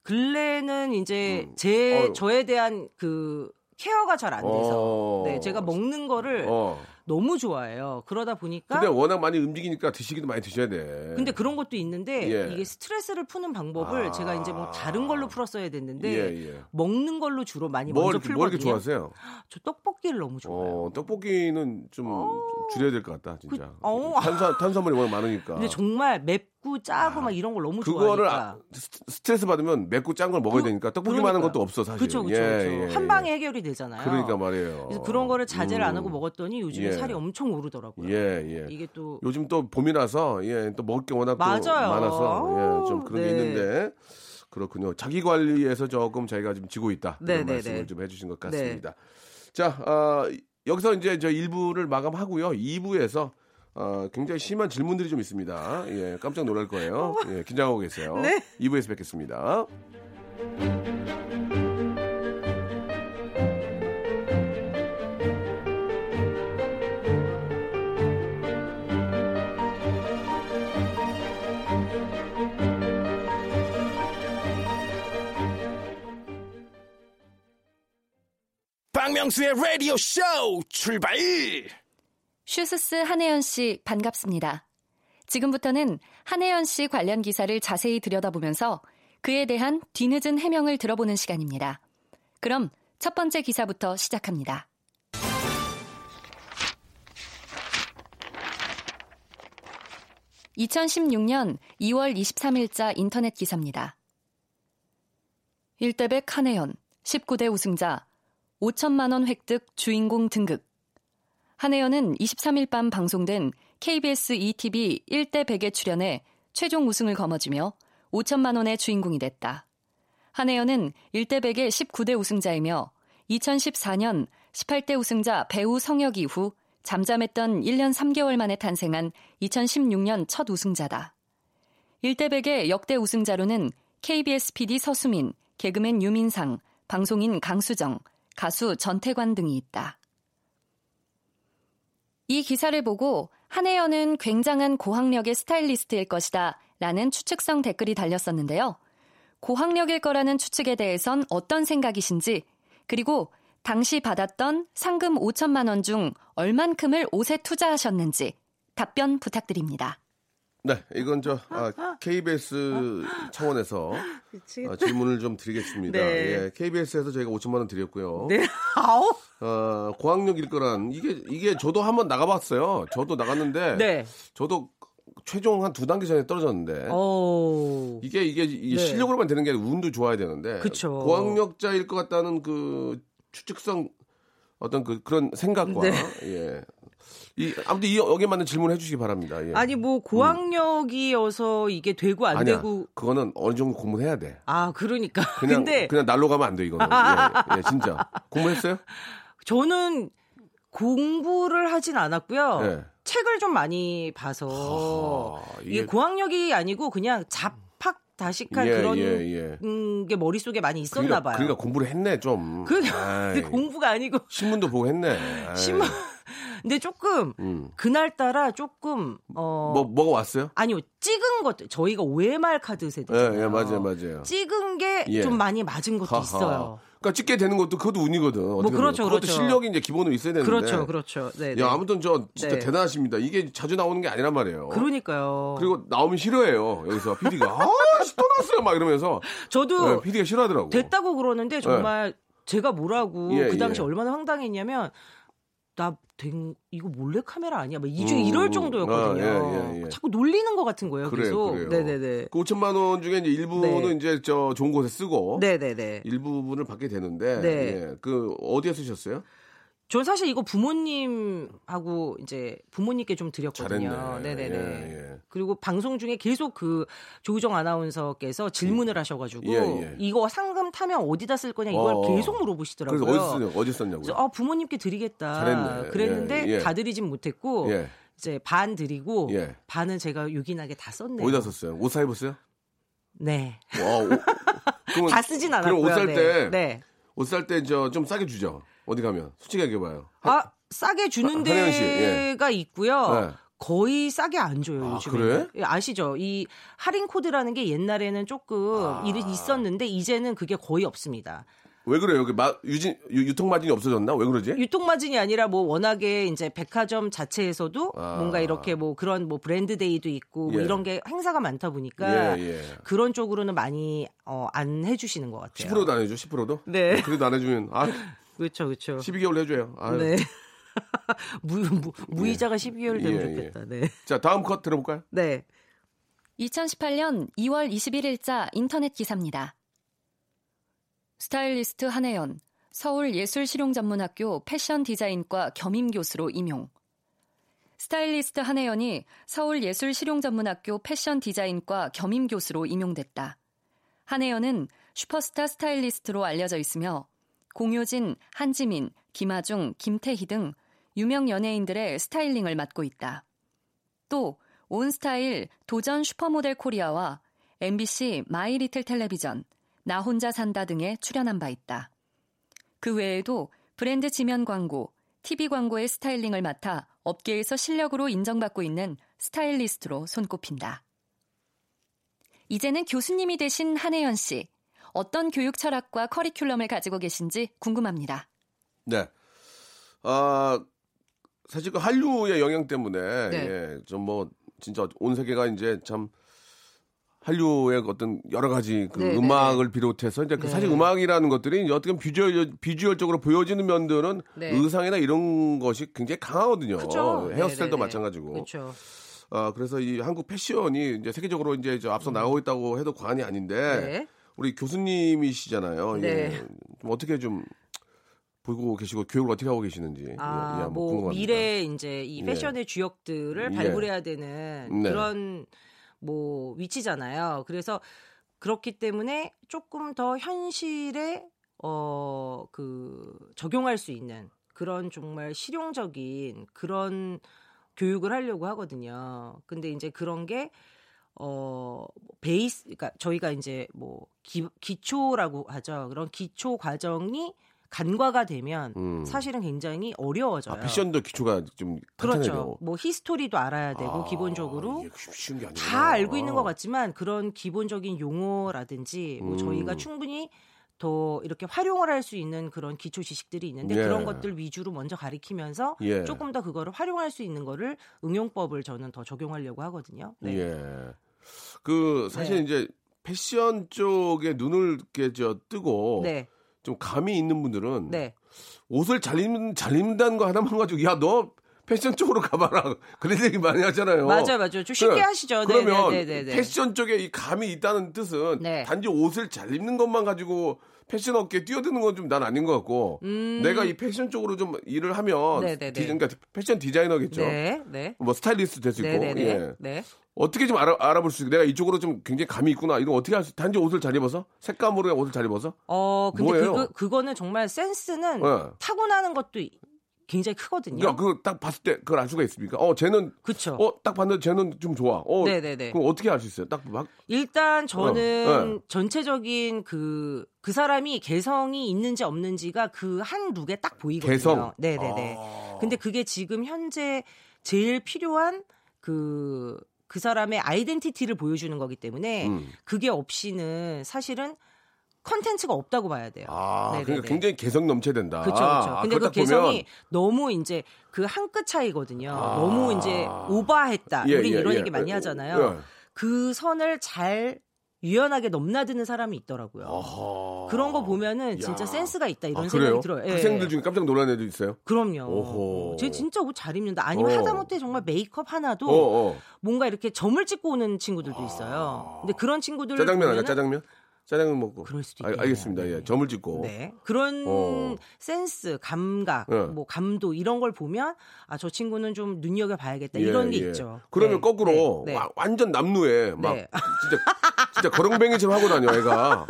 근래는 이제 제 음. 어휴. 저에 대한 그 케어가 잘 안 돼서 어. 네, 제가 먹는 거를 어. 너무 좋아해요. 그러다 보니까 근데 워낙 많이 움직이니까 드시기도 많이 드셔야 돼. 근데 그런 것도 있는데 예. 이게 스트레스를 푸는 방법을 아. 제가 이제 뭐 다른 걸로 풀었어야 됐는데 예, 예. 먹는 걸로 주로 많이 뭘, 먼저 이렇게- 뭘 풀거든요. 이렇게 좋아하세요? 저 떡볶이를 너무 좋아해요. 어, 떡볶이는 좀, 좀 줄여야 될 것 같다, 진짜. 그- 어. 탄수, 탄수화물이 워낙 많으니까. 근데 정말 맵 고 짜고 막 이런 걸 너무 아. 그거를 좋아하니까. 아, 스- 스트레스 받으면 맵고 짠 걸 먹어야 그- 되니까 떡볶이만 하는 그러니까요. 것도 없어 사실. 그쵸, 그쵸, 예. 예, 한 예. 방에 해결이 되잖아요. 그러니까 말이에요. 그래서 그런 거를 자제를 안 하고 음. 먹었더니 요즘에 예. 살이 엄청 오르더라고요. 예, 예. 이게 또 요즘 또 봄이라서 예, 또 먹을 게 워낙. 많아서 예, 좀 그런 게 네. 있는데 그렇군요. 자기 관리에서 조금 저희가 좀 지고 있다. 네, 이런 네, 말씀을 네. 좀 해주신 것 같습니다. 자, 어, 여기서 이제 저 1부를 마감하고요. 2부에서 어, 굉장히 심한 질문들이 좀 있습니다. 예, 깜짝 놀랄 거예요. 예, 긴장하고 계세요. 네. 2부에서 뵙겠습니다. 박명수의 라디오 쇼 출발! 슈스스 한혜연 씨 반갑습니다. 지금부터는 한혜연 씨 관련 기사를 자세히 들여다보면서 그에 대한 뒤늦은 해명을 들어보는 시간입니다. 그럼 첫 번째 기사부터 시작합니다. (2016년 2월 23일자) 인터넷 기사입니다. 1대백 한혜연 19대 우승자 5천만 원 획득 주인공 등극 한혜연은 23일 밤 방송된 KBS ETV 1대 100에 출연해 최종 우승을 거머쥐며 5천만 원의 주인공이 됐다. 한혜연은 1대 100의 19대 우승자이며 2014년 18대 우승자 배우 성혁 이후 잠잠했던 1년 3개월 만에 탄생한 2016년 첫 우승자다. 1대 100의 역대 우승자로는 KBS PD 서수민, 개그맨 유민상, 방송인 강수정, 가수 전태관 등이 있다. 이 기사를 보고 한혜연은 굉장한 고학력의 스타일리스트일 것이다 라는 추측성 댓글이 달렸었는데요. 고학력일 거라는 추측에 대해선 어떤 생각이신지 그리고 당시 받았던 상금 5천만 원 중 얼만큼을 옷에 투자하셨는지 답변 부탁드립니다. 네, 이건 저 아, KBS 차원에서 아, 질문을 좀 드리겠습니다. 네. 예, KBS에서 저희가 5천만 원 드렸고요. 네. 아우. 어, 고학력 일 거란 이게 이게 저도 한번 나가봤어요. 저도 나갔는데 네. 저도 최종 한 두 단계 전에 떨어졌는데 오. 이게 이게, 이게 네. 실력으로만 되는 게 아니라 운도 좋아야 되는데 그쵸. 고학력자일 것 같다는 그 추측성 어떤 그 그런 생각과 네. 예. 이 아무튼 이 여기에 맞는 질문을 해주시기 바랍니다. 예. 아니 뭐 고학력이어서 이게 되고 안 아니야. 되고 그거는 어느 정도 공부해야 돼. 아 그러니까 그냥 근데 그냥 날로 가면 안 돼 이거는. 예, 예, 진짜 공부했어요? 저는 공부를 하진 않았고요. 네. 책을 좀 많이 봐서 하하, 이게 이게- 고학력이 아니고 그냥 잡학 다식한 예, 그런 예, 예. 음, 게 머릿속에 많이 있었나 그러니까, 봐요. 그러니까 공부를 했네 좀. 그 공부가 아니고 신문도 보고 했네. 신문 근데 조금 음. 그날따라 조금 어 뭐 뭐가 왔어요? 아니요 찍은 것 저희가 OMR 카드 예, 세대잖아요. 예, 맞아요, 맞아요. 찍은 게 좀 예. 많이 맞은 것도 하하. 있어요. 그러니까 찍게 되는 것도 그것도 운이거든. 보면. 그렇죠, 그것도 그렇죠. 실력이 이제 기본으로 있어야 되는데. 그렇죠, 그렇죠. 네, 네. 야, 아무튼 저 진짜 네. 대단하십니다. 이게 자주 나오는 게 아니란 말이에요. 그러니까요. 그리고 나오면 싫어해요. 여기서 PD가 아, 씨, 또 나왔어요. 막 이러면서 저도 PD가 싫어하더라고. 됐다고 그러는데 정말 제가 뭐라고 예, 그 당시 예. 얼마나 황당했냐면 나 된, 이거 몰래 카메라 아니야? 막 이중 음, 이럴 정도였거든요. 아, 예, 예, 예. 자꾸 놀리는 것 같은 거예요. 그래요, 계속. 그래요. 네네네. 그 5천만 원 중에 이제 일부는 네. 이제 저 좋은 곳에 쓰고 네네네. 일부분을 받게 되는데 네. 예, 그 어디에 쓰셨어요? 전 사실 이거 부모님하고 이제 부모님께 좀 드렸거든요. 잘했네. 네네네. 예, 예. 그리고 방송 중에 계속 그 조우정 아나운서께서 질문을 하셔가지고 예, 예. 이거 상금 타면 어디다 쓸 거냐 이걸 어. 계속 물어보시더라고요. 그래서 어디 쓰냐, 어디 썼냐고요? 그래서 아, 부모님께 드리겠다. 잘했네. 그랬는데 예, 예. 다 드리진 못했고 예. 이제 반 드리고 예. 반은 제가 요긴하게 다 썼네요. 어디다 썼어요? 옷 사 입었어요? 네. 와, 다 쓰진 않았고요. 그럼 옷살 네. 때, 네. 옷 살 때 저 좀 싸게 주죠. 어디 가면 솔직하게 봐요. 아 싸게 주는 한혜연 씨, 예. 데가 있고요. 네. 거의 싸게 안 줘요 아, 요즘에. 그래? 아시죠? 이 할인 코드라는 게 옛날에는 조금 아. 있었는데 이제는 그게 거의 없습니다. 왜 그래요? 그 마, 유진 유, 유통 마진이 없어졌나? 왜 그러지? 유통 마진이 아니라 뭐 워낙에 이제 백화점 자체에서도 아. 뭔가 이렇게 뭐 그런 뭐 brand day도 있고 뭐 예. 이런 게 행사가 많다 보니까 예, 예. 그런 쪽으로는 많이 어, 안 해주시는 것 같아요. 10%도 안 해줘, 10%도? 네. 그래도 안 해주면, 아, 그렇죠, 그렇죠. 12개월 해줘요. 아유. 네. 무, 무, 무이자가 12개월 되면 예, 좋겠다. 네. 자, 다음 컷 들어볼까요? 네. 2018년 2월 21일자 인터넷 기사입니다. 스타일리스트 한혜연, 서울예술실용전문학교 패션 디자인과 겸임 교수로 임용. 스타일리스트 한혜연이 서울예술실용전문학교 패션 디자인과 겸임 교수로 임용됐다. 한혜연은 슈퍼스타 스타일리스트로 알려져 있으며 공효진, 한지민, 김아중, 김태희 등 유명 연예인들의 스타일링을 맡고 있다. 또 온스타일 도전 슈퍼모델 코리아와 MBC 마이 리틀 텔레비전, 나 혼자 산다 등에 출연한 바 있다. 그 외에도 브랜드 지면 광고, TV 광고의 스타일링을 맡아 업계에서 실력으로 인정받고 있는 스타일리스트로 손꼽힌다. 이제는 교수님이 되신 한혜연 씨. 어떤 교육 철학과 커리큘럼을 가지고 계신지 궁금합니다. 네. 아, 사실 그 한류의 영향 때문에, 네. 예, 좀 뭐, 진짜 온 세계가 이제 참, 한류의 어떤 여러 가지 그 네, 음악을 비롯해서 이제 그 네. 사실 음악이라는 것들이 이제 어떻게 보면 비주얼, 비주얼적으로 보여지는 면들은 네. 의상이나 이런 것이 굉장히 강하거든요. 그죠? 헤어스타일도 네네네. 마찬가지고. 그렇죠. 아, 그래서 이 한국 패션이 이제 세계적으로 이제 저 앞서 나가고 있다고 해도 과언이 아닌데 네. 우리 교수님이시잖아요. 네. 예. 좀 어떻게 좀 보고 계시고 교육을 어떻게 하고 계시는지 예, 아, 예, 한번 뭐. 미래 이제 이 예. 패션의 주역들을 예. 발굴해야 되는 네. 그런 뭐 위치잖아요. 그래서 그렇기 때문에 조금 더 현실에 어 그 적용할 수 있는 그런 정말 실용적인 그런 교육을 하려고 하거든요. 근데 이제 그런 게 어 베이스 그러니까 저희가 이제 뭐 기, 기초라고 하죠. 그런 기초 과정이 간과가 되면 음. 사실은 굉장히 어려워져요. 아, 패션도 기초가 좀 그렇죠. 탄탄해요. 뭐 히스토리도 알아야 되고 아, 기본적으로. 다 알고 있는 것 같지만 그런 기본적인 용어라든지 뭐 음. 저희가 충분히 더 이렇게 활용을 할 수 있는 그런 기초 지식들이 있는데 예. 그런 것들 위주로 먼저 가리키면서 예. 조금 더 그거를 활용할 수 있는 거를 응용법을 저는 더 적용하려고 하거든요. 네. 예. 그 사실 네. 이제 패션 쪽에 눈을 저 뜨고 네. 좀 감이 있는 분들은 네. 옷을 잘 입는 잘 입는다는 거 하나만 가지고 야 너 패션 쪽으로 가봐라 그런 얘기 많이 하잖아요. 맞아요, 맞아요. 좀 쉽게 그래, 하시죠. 네, 그러면 네, 네, 네, 네. 패션 쪽에 이 감이 있다는 뜻은 네. 단지 옷을 잘 입는 것만 가지고 패션 업계에 뛰어드는 건 좀 난 아닌 것 같고 내가 이 패션 쪽으로 좀 일을 하면 음. 네, 네, 네. 디, 그러니까 패션 디자이너겠죠. 네, 네. 뭐 스타일리스트 될 수 있고 네, 네, 네. 예. 네. 어떻게 좀 알아, 알아볼 수 있고 내가 이쪽으로 좀 굉장히 감이 있구나 이런 거 어떻게 할 수 단지 옷을 잘 입어서 색감으로 옷을 잘 입어서 어, 근데 뭐예요? 그거 그거는 정말 센스는 네. 타고나는 것도 굉장히 크거든요. 그러니까 그거 딱 봤을 때 그걸 알 수가 있습니까? 어 쟤는 그렇죠. 어딱 봤는데 쟤는 좀 좋아. 어 네, 네, 네. 그럼 어떻게 알 수 있어요? 딱 막 일단 저는 어, 네. 전체적인 그, 그 사람이 개성이 있는지 없는지가 그 한 룩에 딱 보이거든요. 개성? 네네네. 아. 근데 그게 지금 현재 제일 필요한 그, 그 사람의 아이덴티티를 보여주는 거기 때문에 음. 그게 없이는 사실은 컨텐츠가 없다고 봐야 돼요. 아, 네네네. 그러니까 굉장히 개성 넘쳐야 된다. 그렇죠, 아, 그렇죠. 근데 그딱 개성이 보면 너무 이제 그 한 끗 차이거든요. 아. 너무 이제 오버했다. 예, 우린 예, 이런 예. 얘기 많이 예, 하잖아요. 예. 그 선을 잘 유연하게 넘나드는 사람이 있더라고요. 어허. 그런 거 보면은 진짜 야. 센스가 있다 이런 아, 생각이? 들어요. 예. 학생들 중에 깜짝 놀란 애들 있어요? 그럼요. 오호. 쟤 진짜 옷 잘 입는다. 아니면 어. 하다못해 정말 메이크업 하나도 어, 어. 뭔가 이렇게 점을 찍고 오는 친구들도 있어요. 근데 그런 친구들 짜장면 아니야? 짜장면? 짜장면 먹고. 그럴 수도 아, 있겠네요. 알겠습니다. 예. 네. 점을 찍고. 네. 그런 어. 센스, 감각, 예. 뭐 감도 이런 걸 보면 아 저 친구는 좀 눈여겨 봐야겠다 예, 이런 게 예. 있죠. 그러면 네, 거꾸로 네, 네. 와- 완전 남루에 막 네. 진짜 진짜 거렁뱅이처럼 하고 다녀 애가.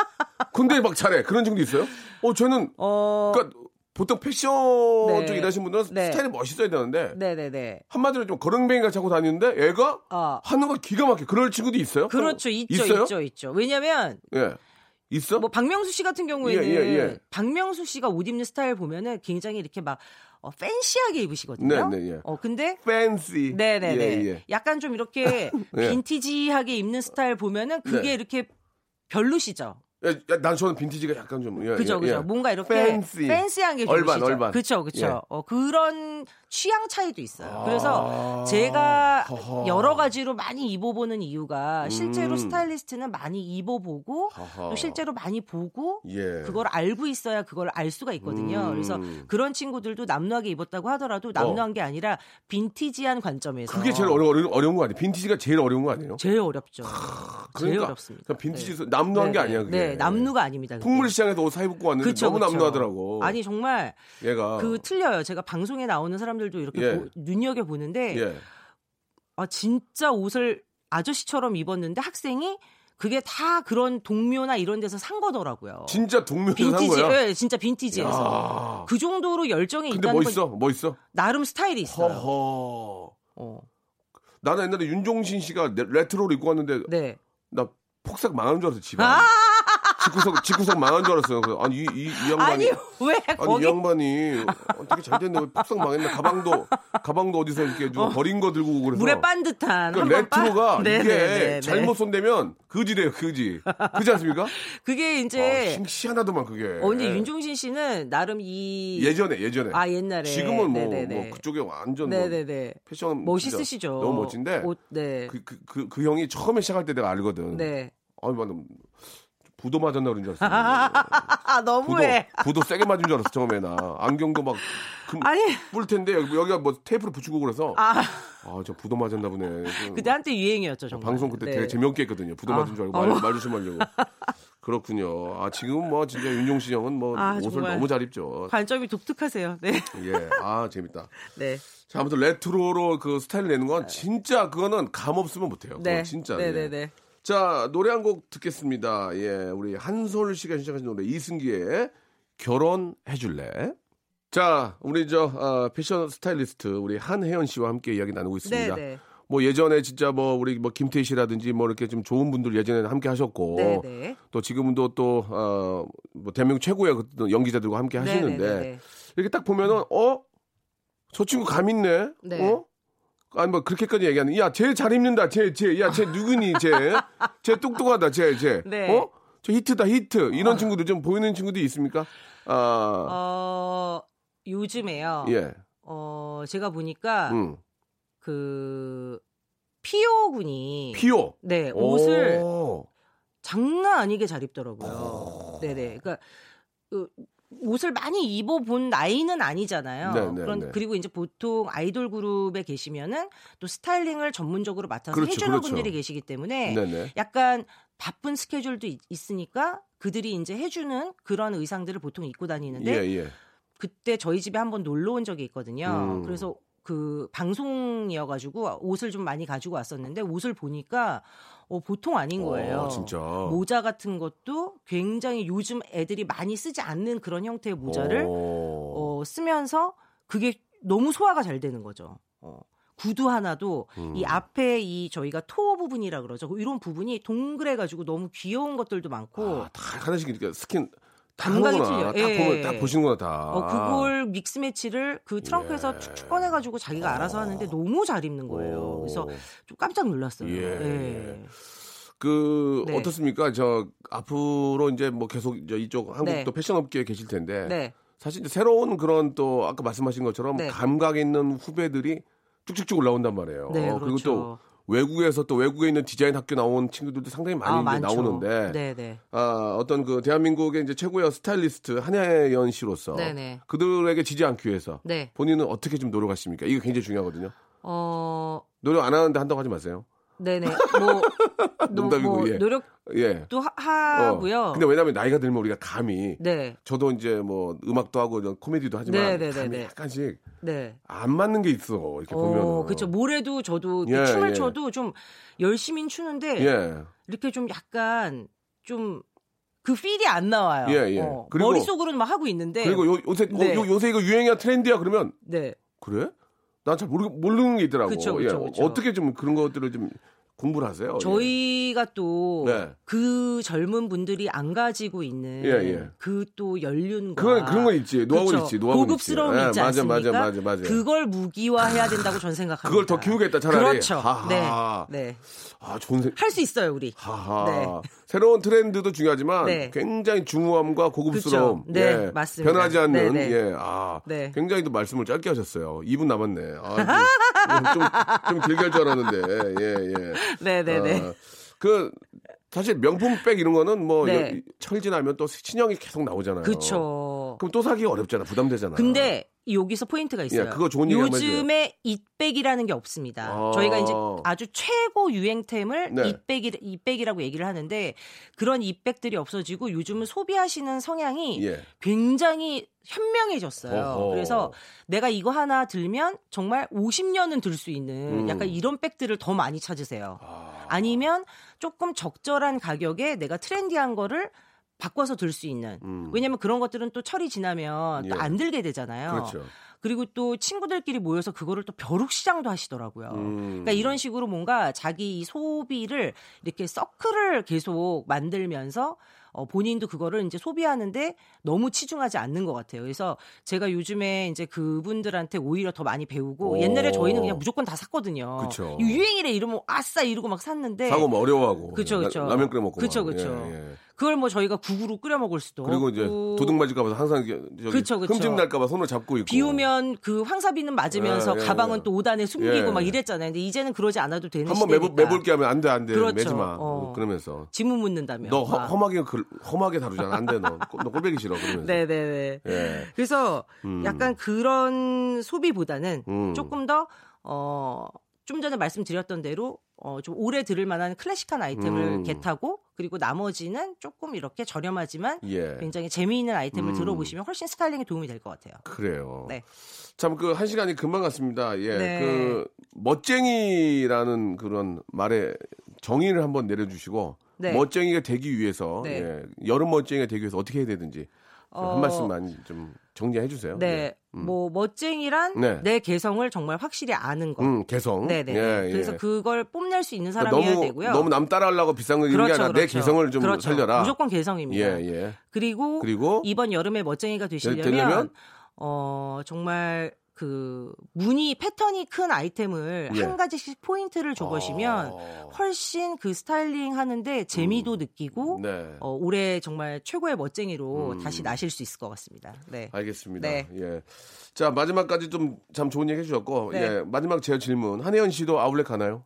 근데 막 잘해. 그런 친구도 있어요? 어, 쟤는 어, 그러니까 보통 패션 네. 쪽 일하시는 분들은 네. 스타일이 멋있어야 되는데 네네네. 한마디로 좀 거렁뱅이가 자고 다니는데 애가 어, 하는 거 기가 막혀. 그럴 친구도 있어요? 그렇죠, 있죠, 있어요? 있죠, 있죠. 왜냐면 예. 있어? 뭐 박명수 씨 같은 경우에는 예, 예, 예. 박명수 씨가 옷 입는 스타일 보면은 굉장히 이렇게 막 어, 팬시하게 입으시거든요. 네, 네, 예. 어 근데 팬시. 네네네. 예, 예. 약간 좀 이렇게 예. 빈티지하게 입는 스타일 보면은 그게 네. 이렇게 별로시죠. 야, 야, 난 저는 빈티지가 약간 좀 예, 그죠, 예, 그죠. 예. 뭔가 이렇게 팬시. 팬시한 게 얼반, 좋으시죠. 얼반. 그쵸, 그쵸. 예. 어, 그런 취향 차이도 있어요. 그래서 아, 제가 허허. 여러 가지로 많이 입어보는 이유가 실제로 음. 스타일리스트는 많이 입어보고 허허. 또 실제로 많이 보고 예. 그걸 알고 있어야 그걸 알 수가 있거든요. 음. 그래서 그런 친구들도 남루하게 입었다고 하더라도 남루한 게 아니라 빈티지한 관점에서 그게 제일 어려, 어려, 어려운 거 아니에요? 빈티지가 제일 어려운 거 아니에요? 제일 어렵죠. 제일 그러니까, 어렵습니다. 그러니까 빈티지 네. 남루한 게 네, 아니야 네. 그게. 네, 남루가 아닙니다. 그게. 풍물 시장에서 옷 사입고 왔는데 그쵸, 너무 그쵸. 남루하더라고. 아니 정말 얘가 그 틀려요. 제가 방송에 나오는 사람들도 이렇게 예. 보- 눈여겨 보는데 예. 아 진짜 옷을 아저씨처럼 입었는데 학생이 그게 다 그런 동묘나 이런 데서 산 거더라고요. 진짜 동묘에서 산 빈티지, 거야. 예, 진짜 빈티지에서 야. 그 정도로 열정이 근데 있다는 멋있어, 건 멋있어. 나름 스타일이 있어요. 허허. 어. 나는 옛날에 윤종신 씨가 레- 레트로를 입고 왔는데 네. 나 폭삭 망한 줄 알았어 집안. 집구석 집구석 망한 줄 알았어요. 그래서 아니 이, 이, 이 양반이 아니 왜 아니 거기 이 양반이 어떻게 잘 됐네 왜 폭삭 망했나 가방도 가방도 어디서 이렇게 누가 버린 거 들고 오고 그래서 물에 빤 듯한 그러니까 한번 빤- 레트로가 네, 이게 네, 네, 네. 잘못 손대면 그지래요 그지 그지 않습니까? 그게 아, 이제 심- 희한하더만 그게. 어, 근데 윤종신 씨는 나름 이 예전에 예전에. 아 옛날에 지금은 뭐. 뭐 그쪽에 완전 뭐 네네네 패션 멋있으시죠. 너무 멋진데 옷, 네. 그, 그, 그, 그 형이 처음에 시작할 때 내가 알거든. 네. 아니 맞아. 부도 맞았나 그런 줄 알았어. 아 부도, 너무해. 부도 세게 맞은 줄 알았어 처음에 나. 안경도 막 금, 아니 뿔 텐데 여기, 여기가 뭐 테이프로 붙이고 그래서 아 아저 부도 맞았나 보네. 그 그때 한때 유행이었죠 정말. 방송 그때 네. 되게 재미없게 했거든요. 부도 아, 맞은 줄 알고 말, 말 조심하려고. 그렇군요. 아 지금 뭐 진짜 윤종신 형은 뭐 아, 옷을 정말. 너무 잘 입죠. 관점이 독특하세요. 네. 예, 아 재밌다. 네. 자, 아무튼 레트로로 그 스타일 내는 건 진짜 그거는 감 없으면 못해요. 네. 진짜. 네, 예. 네, 네. 자, 노래 한 곡 듣겠습니다. 예, 우리 한솔 씨가 시작하신 노래 이승기의 결혼해줄래? 자, 우리 저 어, 패션 스타일리스트 우리 한혜연 씨와 함께 이야기 나누고 있습니다. 네, 네. 뭐 예전에 진짜 뭐 우리 뭐 김태희 씨라든지 뭐 이렇게 좀 좋은 분들 예전에 함께 하셨고 네, 네. 또 지금도 또 어, 뭐 대한민국 최고의 그 연기자들과 함께 네, 하시는데 네, 네, 네. 이렇게 딱 보면은 어? 저 친구 감 있네. 네. 어? 아니 뭐 그렇게까지 얘기하는 야, 쟤 잘 입는다. 쟤쟤 야, 쟤 누구니? 쟤. 쟤 똑똑하다. 쟤 쟤. 네. 어? 저 히트다. 히트. 이런 친구들 좀 보이는 친구들이 있습니까? 아. 어, 요즘에요. 예. 어, 제가 보니까 음. 그 피오 군이 피오. 네, 옷을 오. 장난 아니게 잘 입더라고요. 네네. 그러니까 그 옷을 많이 입어본 나이는 아니잖아요. 네, 네, 그런 네. 그리고 이제 보통 아이돌 그룹에 계시면은 또 스타일링을 전문적으로 맡아서 그렇죠, 해주는 그렇죠. 분들이 계시기 때문에 네네. 약간 바쁜 스케줄도 있, 있으니까 그들이 이제 해주는 그런 의상들을 보통 입고 다니는데 예, 예. 그때 저희 집에 한번 놀러 온 적이 있거든요. 음. 그래서 그 방송이어가지고 옷을 좀 많이 가지고 왔었는데 옷을 보니까 어, 보통 아닌 거예요. 어, 진짜. 모자 같은 것도 굉장히 요즘 애들이 많이 쓰지 않는 그런 형태의 모자를 오. 어, 쓰면서 그게 너무 소화가 잘 되는 거죠. 어. 구두 하나도 음. 이 앞에 이 저희가 toe 부분이라 그러죠. 이런 부분이 동그래 가지고 너무 귀여운 것들도 많고 아, 다 하나씩 이렇게 스킨 다 감각이. 틀려요. 딱 예. 보면 딱 보시는구나 다. 어, 그걸 mix match를 그 트렁크에서 예. 축축 꺼내가지고 자기가 알아서 하는데 너무 잘 입는 거예요. 오. 그래서 좀 깜짝 놀랐어요. 예. 예. 그 네. 어떻습니까? 저 앞으로 이제 뭐 계속 저 이쪽 한국 네. 또 패션 업계에 계실 텐데 네. 사실 이제 새로운 그런 또 아까 말씀하신 것처럼 네. 감각 있는 후배들이 쭉쭉쭉 올라온단 말이에요. 네, 어, 그리고 또 그렇죠. 외국에서 또 외국에 있는 디자인 학교 나온 친구들도 상당히 많이 아. 나오는데 네, 네. 아, 어떤 그 대한민국의 이제 최고의 스타일리스트 한혜연 씨로서 네네. 그들에게 지지 않기 위해서 네. 본인은 어떻게 좀 노력하십니까? 이게 굉장히 중요하거든요. 어, 노력 안 하는데 한다고 하지 마세요. 네네. 뭐, 노- 농담이고, 뭐 예. 노력도 예. 하, 어. 고요 근데 왜냐면 나이가 들면 우리가 감히 네, 저도 이제 뭐 음악도 하고 이런 코미디도 하지만 네, 네, 네. 약간씩 네. 안 맞는 게 있어 이렇게 보면. 어, 그쵸. 노래도 저도 예, 춤을 예. 춰도 좀 열심히 추는데 예. 이렇게 좀 약간 좀 그 feel이 안 나와요. 예, 예. 어, 머릿속으로는 막 하고 있는데. 그리고 요, 요새 네. 요, 요새 이거 유행이야 트렌드야 그러면 네. 그래? 난 잘 모르 모르는 게 있더라고. 그쵸, 예. 그쵸, 그쵸. 어떻게 좀 그런 것들을 좀 공부를 하세요? 예. 저희가 또그 네. 젊은 분들이 안 가지고 있는 예, 예. 그 또 연륜과 그런 그런 건 있지. 노하우는 그쵸. 있지. 노하우는 고급스러움이 있지. 있지 예, 않습니까? 맞아, 맞아, 맞아, 맞아. 그걸 무기화해야 된다고 전 생각합니다. 그걸 더 키우겠다 차라리. 그렇죠. 하하. 네, 네. 아, 좋은 생. 할수 있어요 우리. 하하. 네. 새로운 트렌드도 중요하지만 네. 굉장히 중후함과 고급스러움. 그쵸. 네, 예. 맞습니다. 변하지 않는 네, 네. 예. 아, 네. 굉장히 또 말씀을 짧게 하셨어요. 2분 남았네. 아, 좀, 좀, 좀 길게 할 줄 알았는데. 예, 예. 네네네. 아, 그 사실 명품 백 이런 거는 뭐 네. 여- 철지나면 또 친형이 계속 나오잖아요. 그렇죠. 그럼 또 사기가 어렵잖아. 부담되잖아. 근데 여기서 포인트가 있어요. 예, 그거 좋은. 요즘에 잇백이라는 게 없습니다. 아. 저희가 이제 아주 최고 유행템을 네. 잇백이, 잇백이라고 얘기를 하는데 그런 잇백들이 없어지고 요즘은 소비하시는 성향이 예. 굉장히 현명해졌어요. 어허. 그래서 내가 이거 하나 들면 정말 50년은 들 수 있는 음. 약간 이런 백들을 더 많이 찾으세요. 아. 아니면 조금 적절한 가격에 내가 트렌디한 거를 바꿔서 들 수 있는. 음. 왜냐면 그런 것들은 또 철이 지나면 예. 또안 들게 되잖아요. 그렇죠. 그리고 또 친구들끼리 모여서 그거를 또 벼룩 시장도 하시더라고요. 음. 그러니까 이런 식으로 뭔가 자기 이 소비를 이렇게 서클을 계속 만들면서 어, 본인도 그거를 이제 소비하는데 너무 치중하지 않는 것 같아요. 그래서 제가 요즘에 이제 그분들한테 오히려 더 많이 배우고 오. 옛날에 저희는 그냥 무조건 다 샀거든요. 그쵸. 이 유행이래 이러면 아싸 이러고 막 샀는데 사고 뭐 어려워하고. 그쵸, 라- 그쵸. 라 면 끓여 먹고. 그쵸, 막. 그쵸. 예, 예. 그걸 뭐 저희가 국으로 끓여 먹을 수도 그리고 이제 도둑 맞을까봐 항상 저기 그쵸, 그쵸. 흠집 날까봐 손을 잡고 있고. 비 오면 그 황사비는 맞으면서 예, 예, 가방은 예. 또 5단에 숨기고 예. 막 이랬잖아요. 근데 이제는 그러지 않아도 되는 한번. 매볼, 매볼게 하면 안 돼, 안 돼. 그렇죠. 매지 마. 어. 그러면서. 지문 묻는다며. 너 허, 막. 험하게, 글- 험하게 다루잖아. 안 돼, 너. 너 꼴배기 싫어. 그러면서. 네네네. 예. 그래서 음. 약간 그런 소비보다는 음. 조금 더, 어, 좀 전에 말씀드렸던 대로 어, 좀 오래 들을 만한 클래식한 아이템을 음. 겟하고 그리고 나머지는 조금 이렇게 저렴하지만 예. 굉장히 재미있는 아이템을 음. 들어보시면 훨씬 스타일링에 도움이 될 것 같아요. 그래요. 네. 참 그 한 시간이 금방 갔습니다. 예. 네. 그 멋쟁이라는 그런 말에 정의를 한번 내려주시고 네. 멋쟁이가 되기 위해서 네. 예. 여름 멋쟁이가 되기 위해서 어떻게 해야 되든지 좀 어, 한 말씀만 좀 정리해 주세요. 네. 예. 음. 뭐 멋쟁이란 네. 내 개성을 정말 확실히 아는 것. 음, 개성. 네네. 예, 예. 그래서 그걸 뽐낼 수 있는 그러니까 사람이어야 너무 되고요. 너무 남 따라하려고 비싼 거게 아니라 내 개성을 좀 그렇죠. 살려라. 무조건 개성입니다. 예, 예. 그리고, 그리고 이번 여름에 멋쟁이가 되시려면 되려면? 어 정말 그 무늬 패턴이 큰 아이템을 예. 한 가지씩 포인트를 줘보시면 어. 훨씬 그 스타일링 하는데 재미도 느끼고 네. 어, 올해 정말 최고의 멋쟁이로 음. 다시 나실 수 있을 것 같습니다. 네. 알겠습니다. 네. 예. 자, 마지막까지 좀 참 좋은 얘기 해주셨고, 네. 예. 마지막 제 질문. 한혜연 씨도 아울렛 가나요?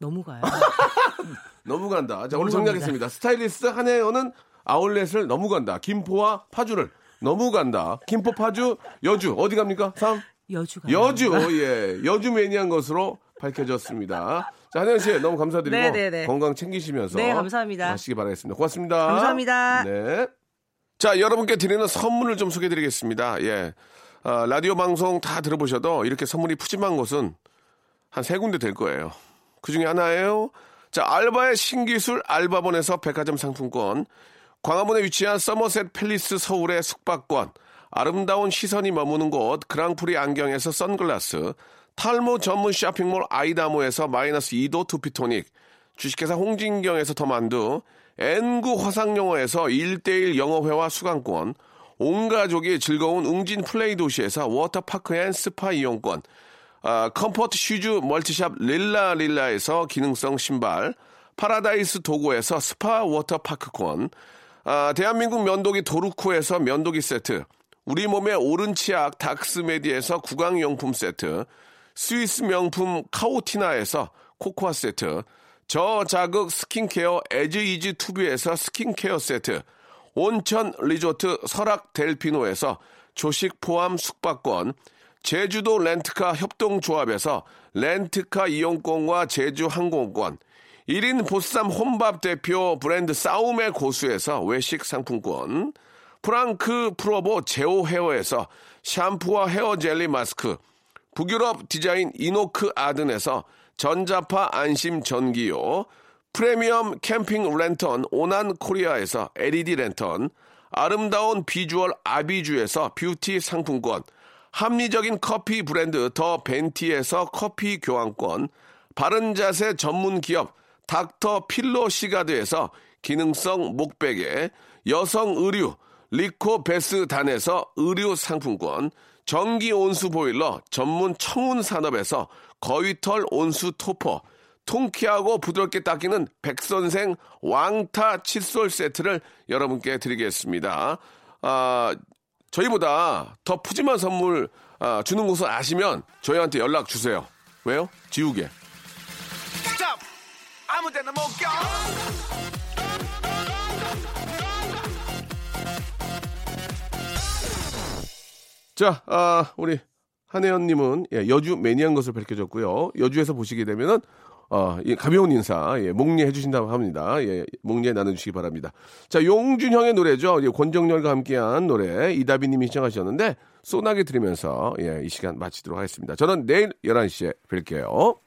너무 가요. 너무 간다. 자, 너무 오늘 정리하겠습니다. 스타일리스트 한혜연은 아울렛을 너무 간다. 김포와 파주를 너무 간다. 김포, 파주, 여주. 어디 갑니까? 3? 여주 가요. 여주. 예. 여주 매니아인 것으로 밝혀졌습니다. 자, 한혜연 씨 너무 감사드리고 네, 네, 네. 건강 챙기시면서 네, 감사합니다. 하시기 바라겠습니다. 고맙습니다. 감사합니다. 네. 자, 여러분께 드리는 선물을 좀 소개해 드리겠습니다. 예. 아, 라디오 방송 다 들어보셔도 이렇게 선물이 푸짐한 곳은 한 세 군데 될 거예요. 그 중에 하나예요. 자, 알바의 신기술 알바몬에서 백화점 상품권, 광화문에 위치한 서머셋 팰리스 서울의 숙박권, 아름다운 시선이 머무는 곳 그랑프리 안경에서 선글라스, 탈모 전문 쇼핑몰 아이다모에서 마이너스 2도 두피토닉, 주식회사 홍진경에서 더만두, N구 화상영어에서 1대1 영어회화 수강권, 온 가족이 즐거운 웅진 플레이 도시에서 워터파크 and 스파 이용권, 아, comfort shoes 멀티샵 릴라 릴라에서 기능성 신발, 파라다이스 도고에서 스파 워터파크권, 아, 대한민국 면도기 도루코에서 면도기 세트, 우리 몸의 오른 치약 닥스메디에서 구강용품 세트, 스위스 명품 카오티나에서 코코아 세트, 저자극 스킨케어 에즈이즈 투비에서 스킨케어 세트, 온천 리조트 설악 델피노에서 조식 포함 숙박권, 제주도 렌트카 협동조합에서 렌트카 이용권과 제주 항공권, 1인 보쌈 혼밥 대표 브랜드 싸움의 고수에서 외식 상품권, 프랑크 프로보 제오 헤어에서 샴푸와 헤어 젤리 마스크, 북유럽 디자인 이노크 아든에서 전자파 안심 전기요, 프리미엄 캠핑 랜턴 오난 코리아에서 LED 랜턴, 아름다운 비주얼 아비주에서 뷰티 상품권, 합리적인 커피 브랜드 더 벤티에서 커피 교환권, 바른 자세 전문 기업 닥터 필로 시가드에서 기능성 목베개, 여성 의류 리코 베스 단에서 의류 상품권, 전기 온수 보일러 전문 청운 산업에서 거위털 온수 토퍼, 통키하고 부드럽게 닦이는 백선생 왕타 칫솔 세트를 여러분께 드리겠습니다. 아, 저희보다 더 푸짐한 선물 아, 주는 곳을 아시면 저희한테 연락 주세요. 왜요? 지우개. 아무 데나 못 가. 자, 아, 우리 한혜연님은 예, 여주 매니아인 것을 밝혀졌고요. 여주에서 보시게 되면은 어, 이 가벼운 인사, 예, 목례 해주신다고 합니다. 예, 목례 나눠주시기 바랍니다. 자, 용준형의 노래죠. 예, 권정열과 함께한 노래, 이다비 님이 시청하셨는데, 소나게 들으면서, 예, 이 시간 마치도록 하겠습니다. 저는 내일 11시에 뵐게요.